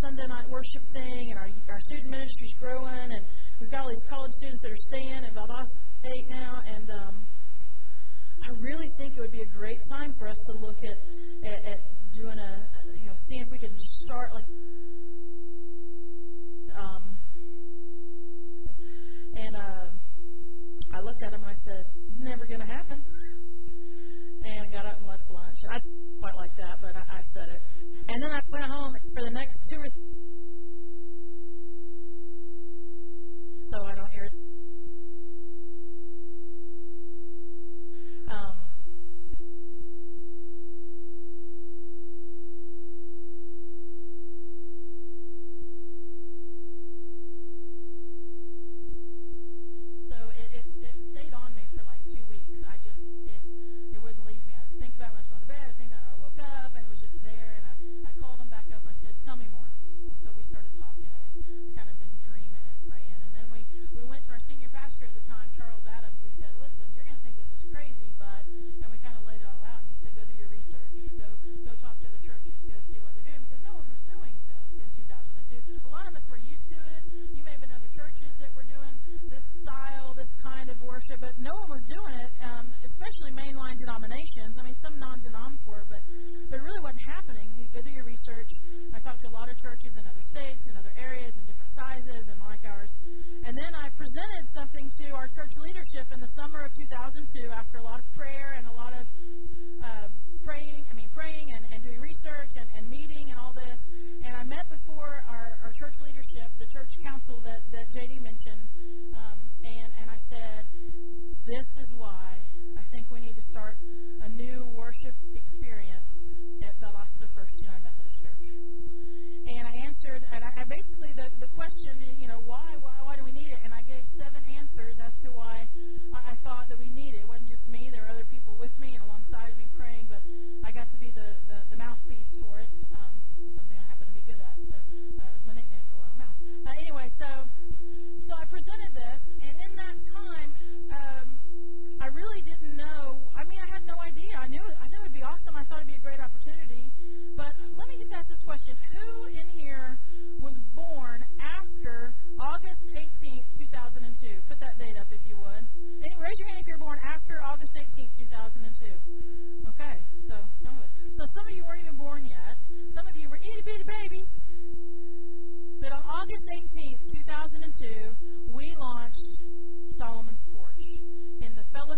Sunday night worship thing, and our, our student ministry's growing, and we've got all these college students that are staying in Valdosta State now, and um, I really think it would be a great time for us to look at, at, at doing a, you know, seeing if we can start like, um, and uh, I looked at him and I said, never to happen. And got up lunch. I quite like that, but I, I said it. And then I went home for the next two or three.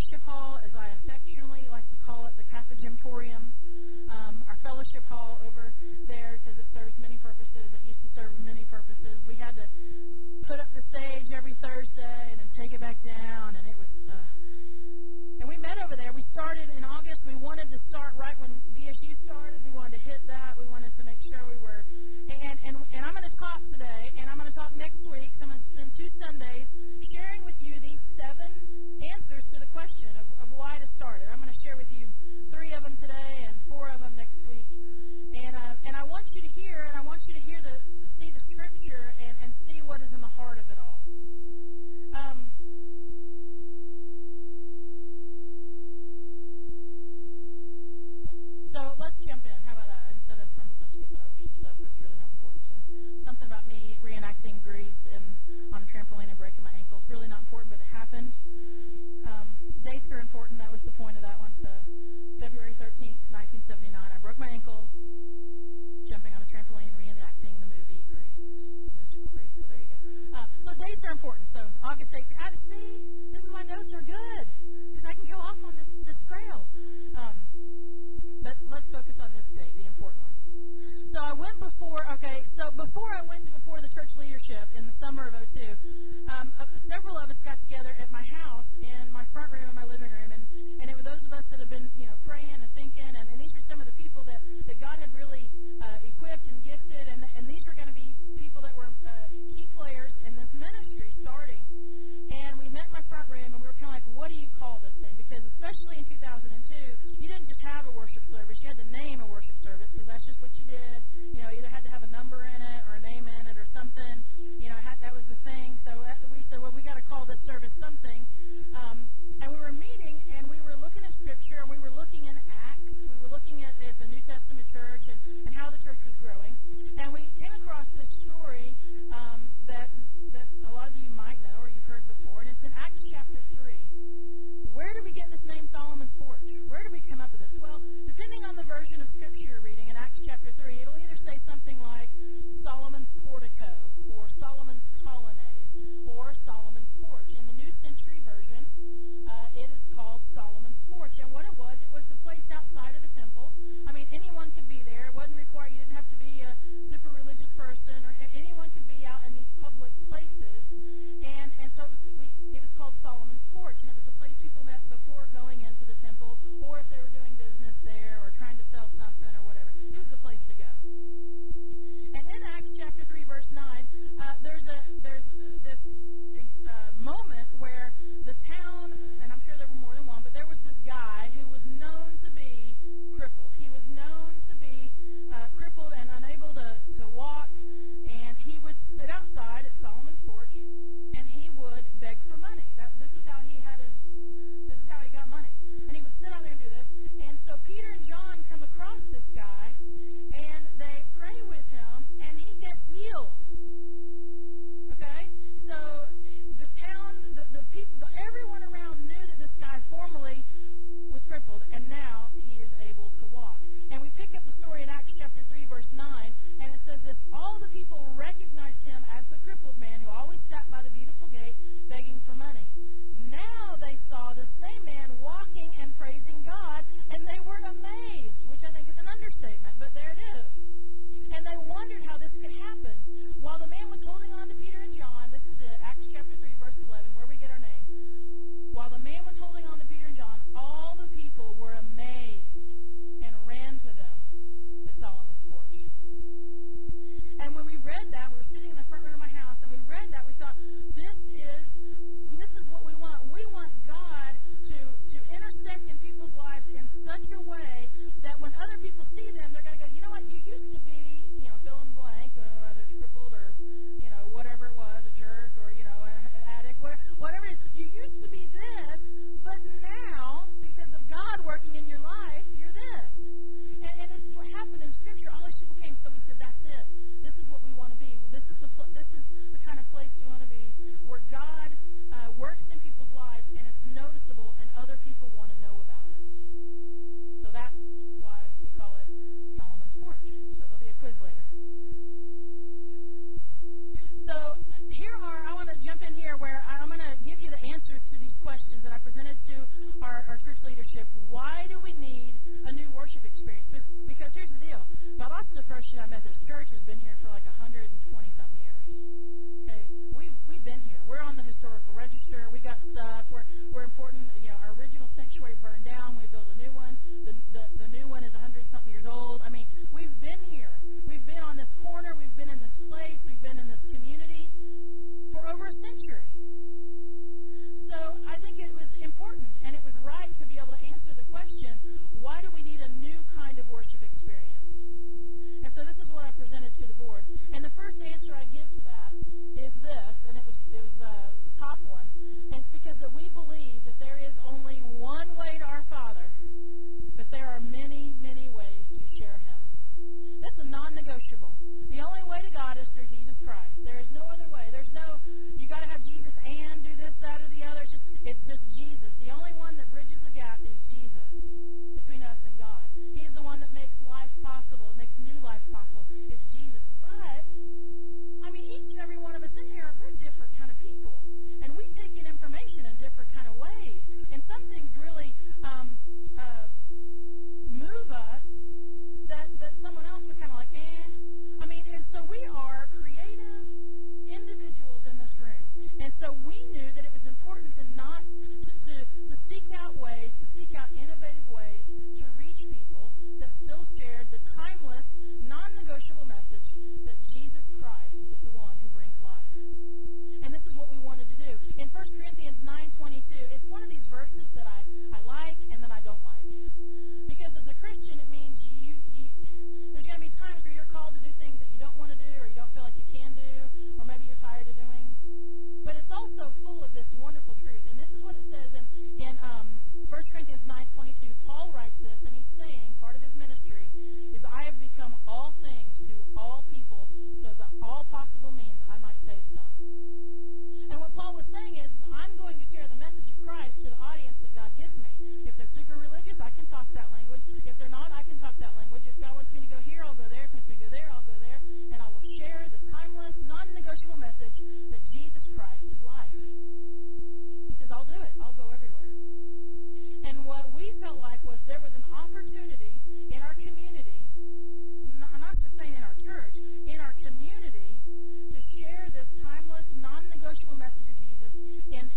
Fellowship hall, as I affectionately like to call it, the Cafegymtorium. Um, our fellowship hall over there, because it serves many purposes. It used to serve many purposes. We had to put up the stage every Thursday and then take it back down, and it was. Uh, and we met over there. We started in August. We wanted to start right when VSU started. We wanted to hit that. We wanted to make sure we were. And, and, and I'm going to talk today, and I'm going to talk next week. So I'm going to spend two Sundays sharing with you these seven question of, of why to start it. I'm going to share with you three of them today and four of them next week. And, uh, and I want you to hear, and I want you to hear the, see the scripture and, and see what is in the heart of it all. Um, So let's jump in. How about that? Instead of from skipping over some stuff that's really not important. So something about me reenacting Grease and on a trampoline and breaking my ankle. It's really not important, but it happened. Dates are important. That was the point of that one. So February 13th, 1979, I broke my ankle jumping on a trampoline reenacting the movie Grease, the musical Grease. So there you go. Uh, so dates are important. So August 18th. I, see, this is why notes are good because I can go off on this this trail. Um, but let's focus on this date, the important one. So I went before, okay, so before I went before the church leadership in the summer of 02, um, uh, several of us got together at my house in my front room and my living room, and, and it were those of us that had been, you know, praying and thinking, and, and these were some of the people that, that God had really uh, equipped and gifted, and, and these were going to be people that were uh, key players in this ministry starting. And we met in my front room, and we were kind of like, what do you call this thing? Because especially in 2002, you didn't just have a worship service, you had to name a worship service because that's just what you did. You know, either had to have a number in it or a name in it or something. You know, had, that was the thing. So uh, we said, well, we got to call this service something.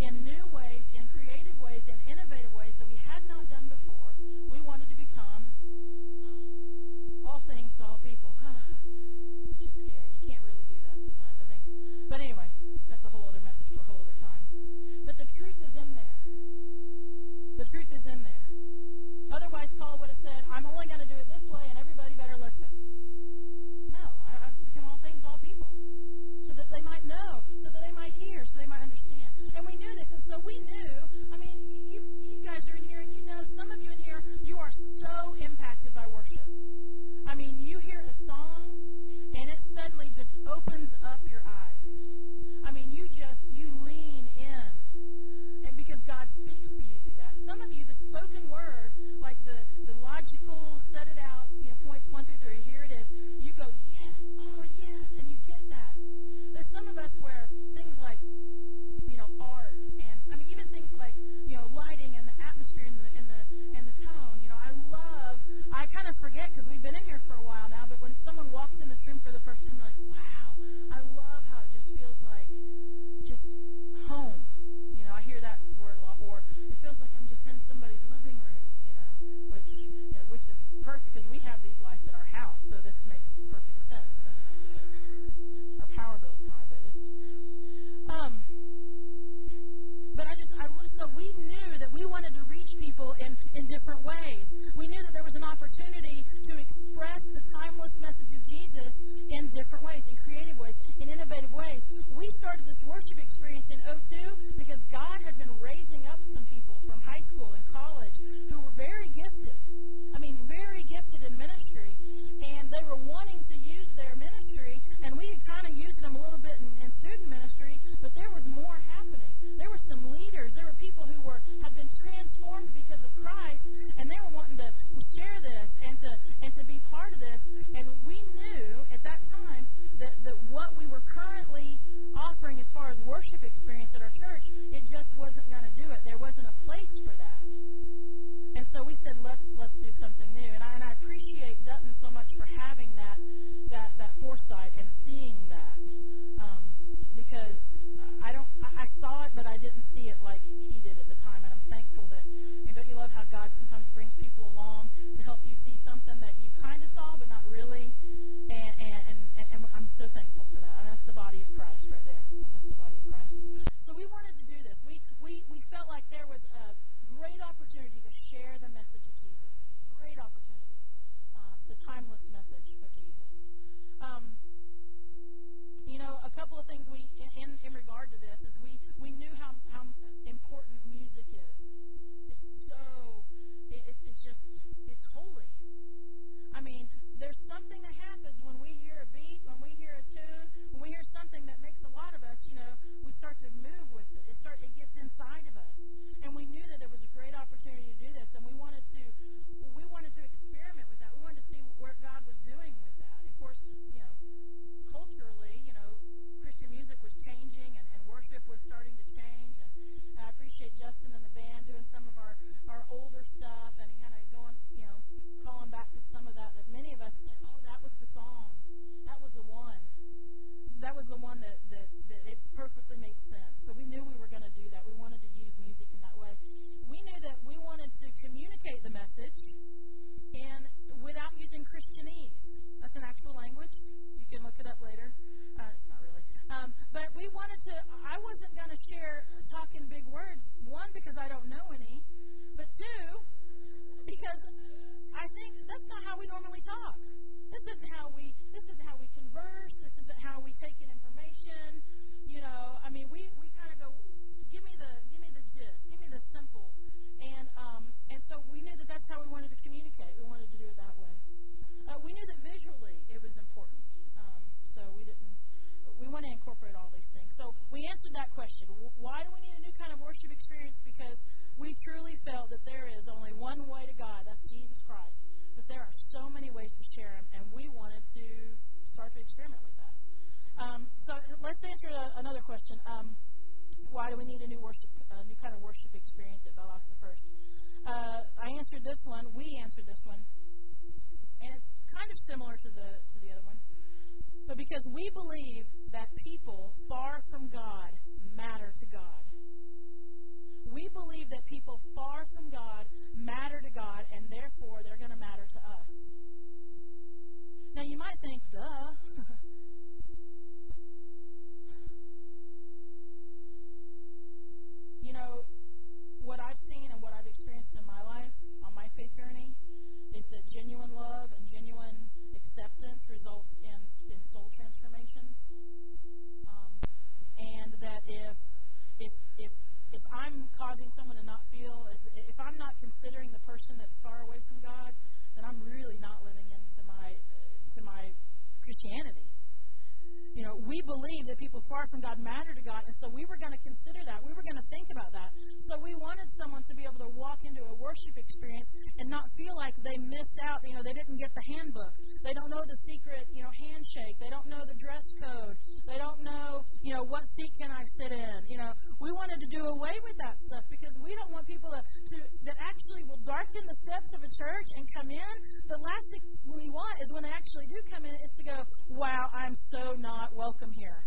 in new way. Opportunity to share the message of Jesus. Great opportunity. Um, the timeless message of Jesus. Um, you know, a couple of things we in, in regard to this is we we knew how how important music is. It's so it, it, it's just it's holy. I mean, there's something that happens when we hear a beat, when we hear a tune, when we hear something that makes a lot of us, you know, we start to move with it. It start it gets inside of us, and we knew that there was a great opportunity to do this, and we wanted to we wanted to experiment with that. We wanted to see what God was doing with that. Of course, you know, culturally, you know, Christian music was changing and, and worship was starting to change. And, and I appreciate Justin and the band doing some of our, our older stuff and kind of going, you know, calling back to some of that that many of us said, oh, that was the song. That was the one. That was the one that, that, that it perfectly made sense. So we knew we were going to do that. We wanted to use music in that way. We knew that we wanted to communicate the message and without using Christianese. That's an actual language. You can look it up later. Uh, it's not really. Um, but we wanted to, I wasn't going to share talking big words. One, because I don't know any. But two, because I think that's not how we normally talk. This isn't how we, this isn't how we converse. This isn't how we take in information. You know, I mean, we, we kind of go, give me the, give me the gist, give me the simple. And, um, and so we knew that that's how we wanted to communicate. We wanted to do it that way. Uh, we knew that visually it was important. Um, so we didn't, we want to incorporate all these things. So we answered that question. Why do we need a new kind of worship experience? Because we truly felt that there is only one way to God. That's Jesus Christ. But there are so many ways to share Him, and we wanted to start to experiment with that. Um, so let's answer a, another question. Um, why do we need a new worship, a new kind of worship experience at Valdosta first? Uh, I answered this one. We answered this one, and it's kind of similar to the to the other one. But because we believe that people far from God matter to God. We believe that people far from God matter to God, and therefore they're going to matter to us. Now you might think, duh. you know, what I've seen and what I've experienced in my life on my faith journey is that genuine love and genuine acceptance results in, in soul transformations. Um, and that if if if if I'm causing someone to not feel if I'm not considering the person that's far away from God, then I'm really not living into my to my Christianity. You know, we believe that people far from God matter to God, and so we were going to consider that. We were going to think about that. So we wanted someone to be able to walk into a worship experience and not feel like they missed out. You know, they didn't get the handbook. They don't know the secret, you know, handshake. They don't know the dress code. They don't know, you know, what seat can I sit in. You know, we wanted to do away with that stuff because we don't want people to, to that actually will darken the steps of a church and come in. The last thing we want is when they actually do come in is to go, wow, I'm so not welcome here.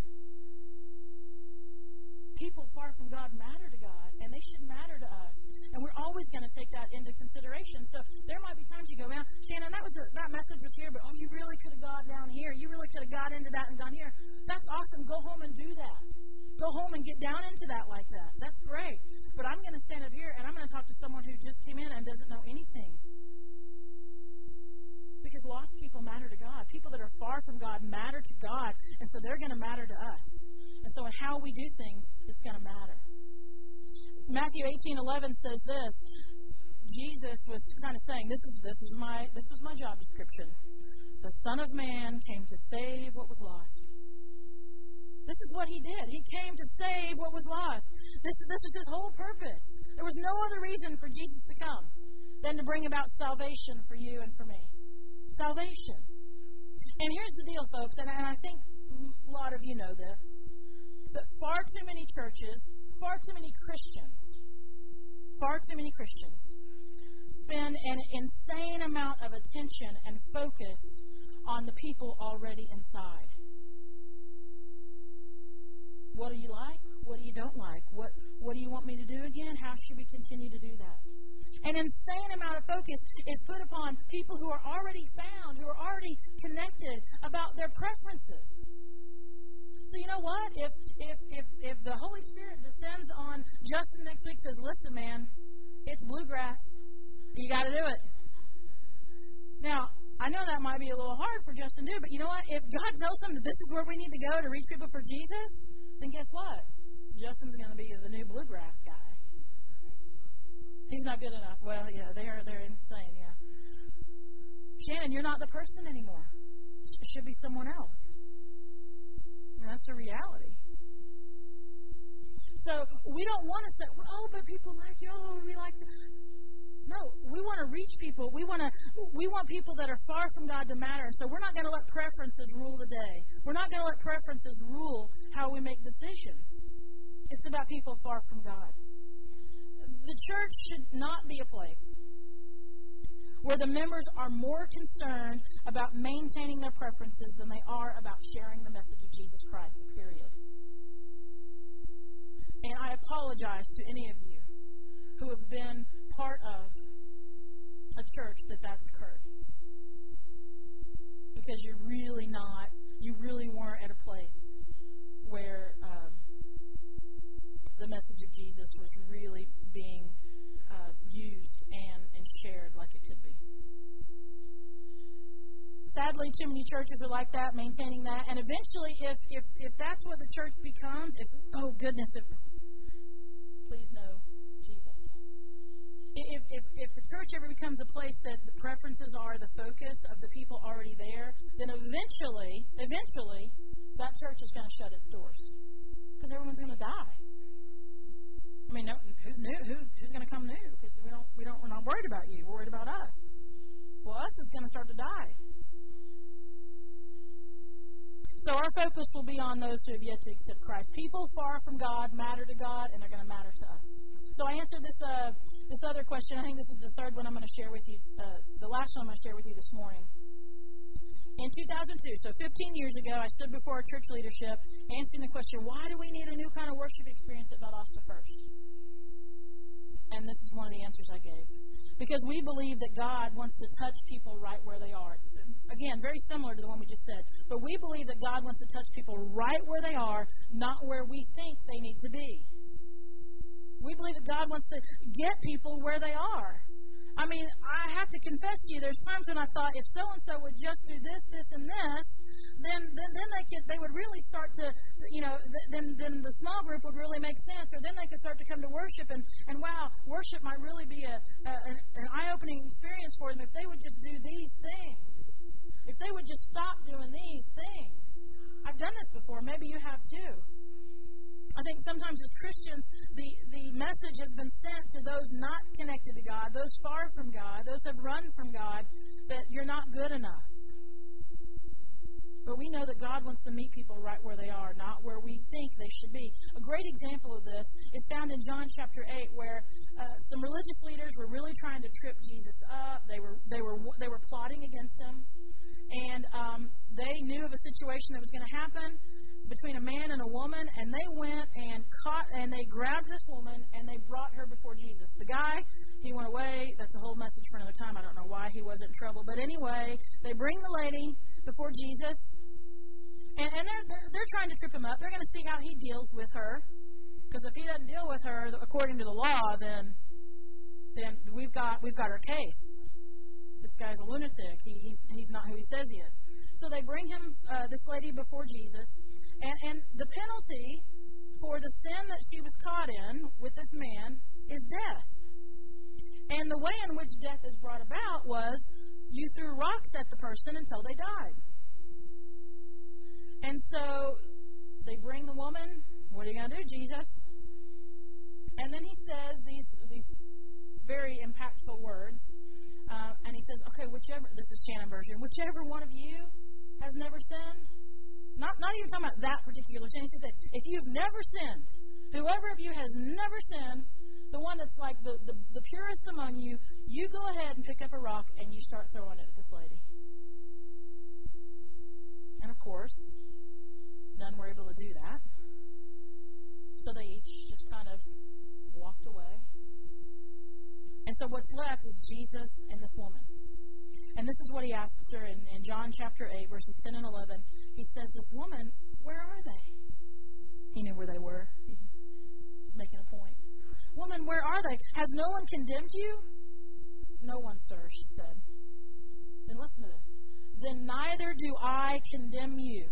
People far from God matter to God, and they should matter to us. And we're always going to take that into consideration. So there might be times you go, man, Shannon, that was a, that message was here, but oh, you really could have gone down here. You really could have got into that and gone here. That's awesome. Go home and do that. Go home and get down into that like that. That's great. But I'm going to stand up here and I'm going to talk to someone who just came in and doesn't know anything matter to God. People that are far from God matter to God, and so they're going to matter to us. And so, in how we do things, it's going to matter. Matthew 18:11 says this. Jesus was kind of saying, "This is this is my this was my job description. The Son of Man came to save what was lost." This is what he did. He came to save what was lost. This, this was his whole purpose. There was no other reason for Jesus to come than to bring about salvation for you and for me. Salvation. And here's the deal, folks, and, I think a lot of you know this, but far too many churches, far too many Christians, far too many Christians spend an insane amount of attention and focus on the people already inside. What do you like? What do you don't like? What what do you want me to do again? How should we continue to do that? An insane amount of focus is put upon people who are already found, who are already connected about their preferences. So you know what? If if if if the Holy Spirit descends on Justin next week says, "Listen, man, it's bluegrass. You got to do it." Now, I know that might be a little hard for Justin to do, but you know what? If God tells him that this is where we need to go to reach people for Jesus, then guess what? Justin's going to be the new bluegrass guy. He's not good enough. Well, yeah, they're they're insane. Yeah, Shannon, you're not the person anymore. It should be someone else. And that's a reality. So we don't want to say, "Oh, but people like you. Oh, we like to." No, we want to reach people. We want to we want people that are far from God to matter. And so we're not going to let preferences rule the day. We're not going to let preferences rule how we make decisions. It's about people far from God. The church should not be a place where the members are more concerned about maintaining their preferences than they are about sharing the message of Jesus Christ, period. And I apologize to any of you who have been part of a church that that's occurred. Because you're really not, you really weren't at a place where um, the message of Jesus was really being uh, used and, and shared like it could be. Sadly, too many churches are like that, maintaining that. And eventually, if, if, if that's what the church becomes, if, oh goodness, if, please know Jesus. if, if, if the church ever becomes a place that the preferences are the focus of the people already there, then eventually, eventually, that church is going to shut its doors because everyone's going to die. I mean, no, who's new? Who, who's going to come new? Because we don't, we don't, we're not worried about you. We're worried about us. Well, us is going to start to die. So our focus will be on those who have yet to accept Christ. People far from God matter to God, and they're going to matter to us. So I answered this uh, this other question, I think this is the third one I'm going to share with you, uh, the last one I'm going to share with you this morning. In 2002, so 15 years ago, I stood before our church leadership answering the question, why do we need a new kind of worship experience at Valdosta First? And this is one of the answers I gave. Because we believe that God wants to touch people right where they are. Again, very similar to the one we just said. But we believe that God wants to touch people right where they are, not where we think they need to be. We believe that God wants to get people where they are. I mean, I have to confess to you, there's times when I thought if so and so would just do this, this, and this, then then, then they could they would really start to you know th- then then the small group would really make sense, or then they could start to come to worship and and wow, worship might really be a, a an eye opening experience for them if they would just do these things, if they would just stop doing these things. I've done this before. Maybe you have too. I think sometimes as Christians, the, the message has been sent to those not connected to God, those far from God, those have run from God, that you're not good enough. But we know that God wants to meet people right where they are, not where we think they should be. A great example of this is found in John chapter 8, where uh, some religious leaders were really trying to trip Jesus up. They were, they were, they were plotting against him. And um, they knew of a situation that was going to happen between a man and a woman, and they went and caught and they grabbed this woman and they brought her before Jesus. The guy, he went away. That's a whole message for another time. I don't know why he wasn't in trouble, but anyway, they bring the lady before Jesus, and, and they're, they're they're trying to trip him up. They're going to see how he deals with her, because if he doesn't deal with her according to the law, then then we've got we've got our case. this guy's a lunatic. He, he's, he's not who he says he is. So they bring him, uh, this lady, before Jesus. And, and the penalty for the sin that she was caught in with this man is death. And the way in which death is brought about was you threw rocks at the person until they died. And so they bring the woman. What are you going to do, Jesus? And then he says these these very impactful words. Uh, and he says, okay, whichever, this is Shannon version, whichever one of you has never sinned, not, not even talking about that particular sin. She said, if you've never sinned, whoever of you has never sinned, the one that's like the, the, the purest among you, you go ahead and pick up a rock and you start throwing it at this lady. And of course, none were able to do that. So they each just kind of walked away. And so what's left is Jesus and this woman. And this is what he asks her in, in John chapter 8, verses 10 and 11. He says, This woman, where are they? He knew where they were. He was making a point. Woman, where are they? Has no one condemned you? No one, sir, she said. Then listen to this. Then neither do I condemn you.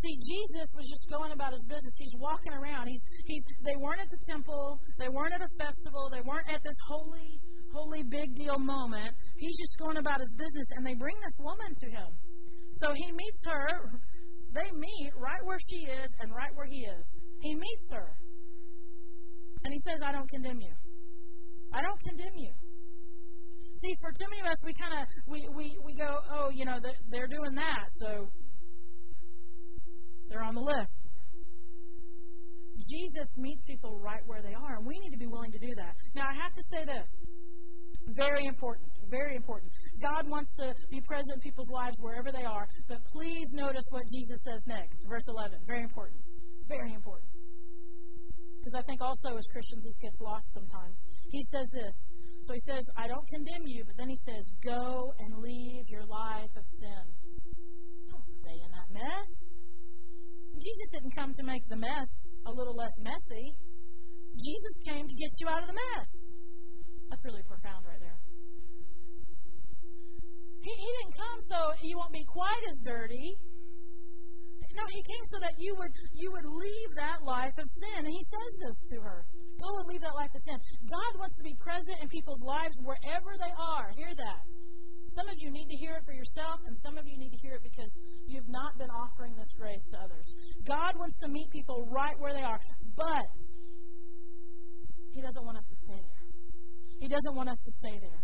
See, Jesus was just going about his business. He's walking around. He's, he's, they weren't at the temple. They weren't at a festival. They weren't at this holy, holy big deal moment. He's just going about his business, and they bring this woman to him. So he meets her. They meet right where she is and right where he is. He meets her. And he says, I don't condemn you. I don't condemn you. See, for too many of us, we kind of we, we, we go, oh, you know, they're, they're doing that, so they're on the list. Jesus meets people right where they are, and we need to be willing to do that. Now, I have to say this very important, very important. God wants to be present in people's lives wherever they are, but please notice what Jesus says next. Verse 11. Very important. Very important. Because I think also as Christians this gets lost sometimes. He says this. So he says, I don't condemn you, but then he says, Go and leave your life of sin. Don't stay in that mess. Jesus didn't come to make the mess a little less messy. Jesus came to get you out of the mess. That's really profound right there. He, he didn't come so you won't be quite as dirty. No, he came so that you would you would leave that life of sin. And he says this to her. Go and leave that life of sin. God wants to be present in people's lives wherever they are. Hear that. Some of you need to hear it for yourself, and some of you need to hear it because you've not been offering this grace to others. God wants to meet people right where they are, but He doesn't want us to stay there. He doesn't want us to stay there.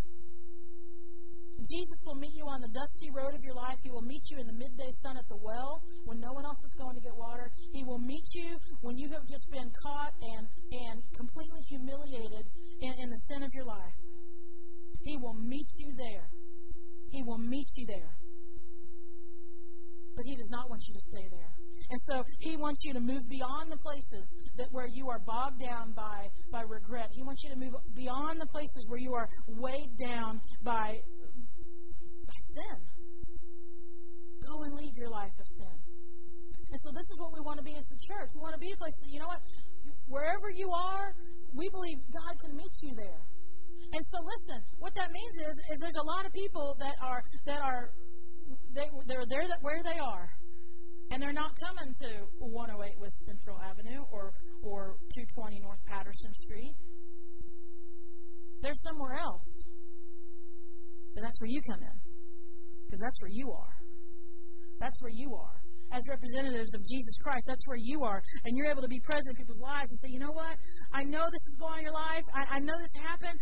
Jesus will meet you on the dusty road of your life. He will meet you in the midday sun at the well when no one else is going to get water. He will meet you when you have just been caught and, and completely humiliated in, in the sin of your life. He will meet you there. He will meet you there. But He does not want you to stay there. And so He wants you to move beyond the places that where you are bogged down by, by regret. He wants you to move beyond the places where you are weighed down by, by sin. Go and leave your life of sin. And so this is what we want to be as the church. We want to be a place that, you know what? Wherever you are, we believe God can meet you there. And so listen, what that means is is there's a lot of people that are that are they they're there that where they are. And they're not coming to 108 West Central Avenue or or 220 North Patterson Street. They're somewhere else. But that's where you come in. Because that's where you are. That's where you are. As representatives of Jesus Christ, that's where you are. And you're able to be present in people's lives and say, you know what? I know this is going on in your life. I, I know this happened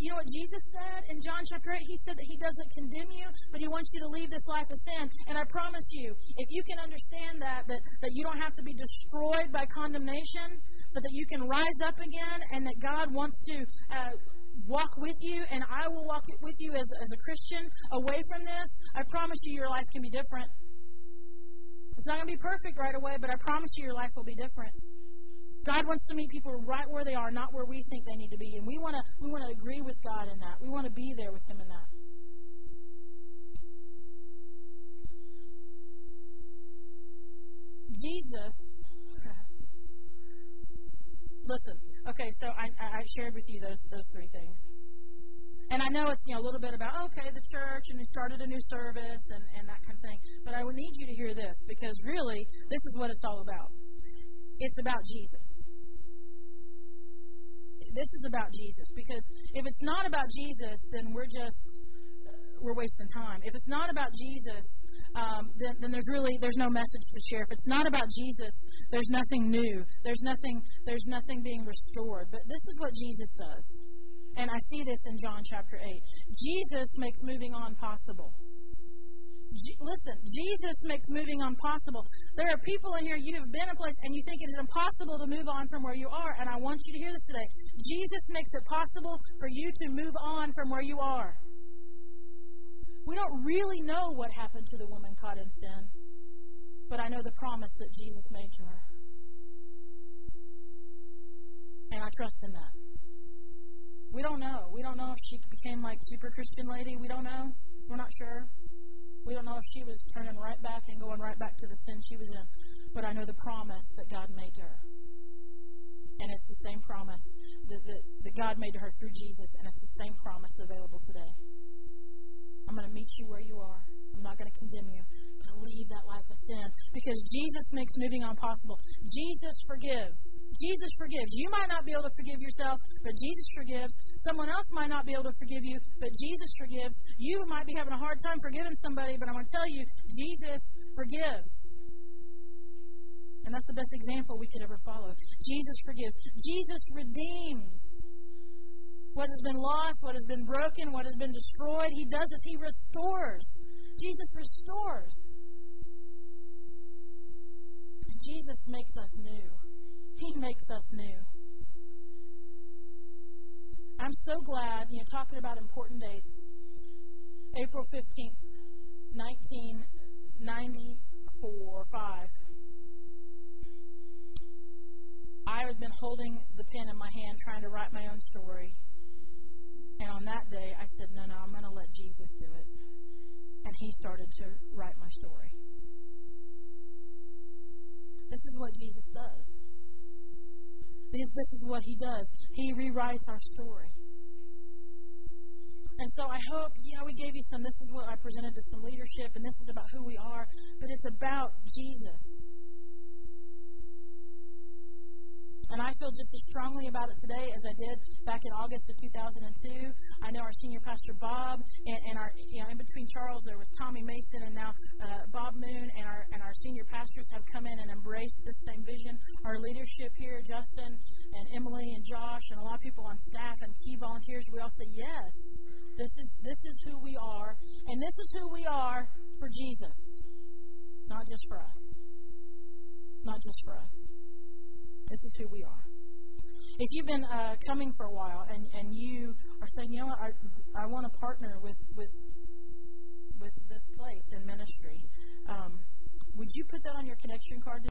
you know what Jesus said in John chapter 8? He said that He doesn't condemn you, but He wants you to leave this life of sin. And I promise you, if you can understand that, that, that you don't have to be destroyed by condemnation, but that you can rise up again and that God wants to uh, walk with you, and I will walk with you as, as a Christian away from this, I promise you your life can be different. It's not going to be perfect right away, but I promise you your life will be different. God wants to meet people right where they are, not where we think they need to be. And we want to we want to agree with God in that. We want to be there with him in that. Jesus Listen, okay, so I, I shared with you those those three things. And I know it's you know a little bit about oh, okay the church and we started a new service and, and that kind of thing. But I would need you to hear this because really this is what it's all about. It's about Jesus. This is about Jesus because if it's not about Jesus, then we're just we're wasting time. If it's not about Jesus, um, then, then there's really there's no message to share. If it's not about Jesus, there's nothing new. There's nothing there's nothing being restored. But this is what Jesus does, and I see this in John chapter eight. Jesus makes moving on possible. Listen, Jesus makes moving on possible. There are people in here, you have been in a place and you think it is impossible to move on from where you are. And I want you to hear this today. Jesus makes it possible for you to move on from where you are. We don't really know what happened to the woman caught in sin, but I know the promise that Jesus made to her. And I trust in that. We don't know. We don't know if she became like super Christian lady. We don't know. We're not sure. We don't know if she was turning right back and going right back to the sin she was in. But I know the promise that God made to her. And it's the same promise that, that, that God made to her through Jesus, and it's the same promise available today. I'm going to meet you where you are. I'm not going to condemn you. Leave that life of sin because Jesus makes moving on possible. Jesus forgives. Jesus forgives. You might not be able to forgive yourself, but Jesus forgives. Someone else might not be able to forgive you, but Jesus forgives. You might be having a hard time forgiving somebody, but I'm going to tell you, Jesus forgives. And that's the best example we could ever follow. Jesus forgives. Jesus redeems what has been lost, what has been broken, what has been destroyed. He does this. He restores. Jesus restores. Jesus makes us new. He makes us new. I'm so glad, you know, talking about important dates. April 15th, 1994 5. I had been holding the pen in my hand trying to write my own story. And on that day, I said, No, no, I'm going to let Jesus do it. And he started to write my story. This is what Jesus does. This, this is what he does. He rewrites our story. And so I hope, you know, we gave you some, this is what I presented to some leadership, and this is about who we are, but it's about Jesus. And I feel just as strongly about it today as I did back in August of 2002. I know our senior pastor Bob, and, and our you know in between Charles there was Tommy Mason, and now uh, Bob Moon, and our and our senior pastors have come in and embraced this same vision. Our leadership here, Justin and Emily and Josh, and a lot of people on staff and key volunteers, we all say yes. This is this is who we are, and this is who we are for Jesus, not just for us, not just for us. This is who we are. If you've been uh, coming for a while and, and you are saying, you know what, I, I want to partner with, with, with this place in ministry, um, would you put that on your connection card?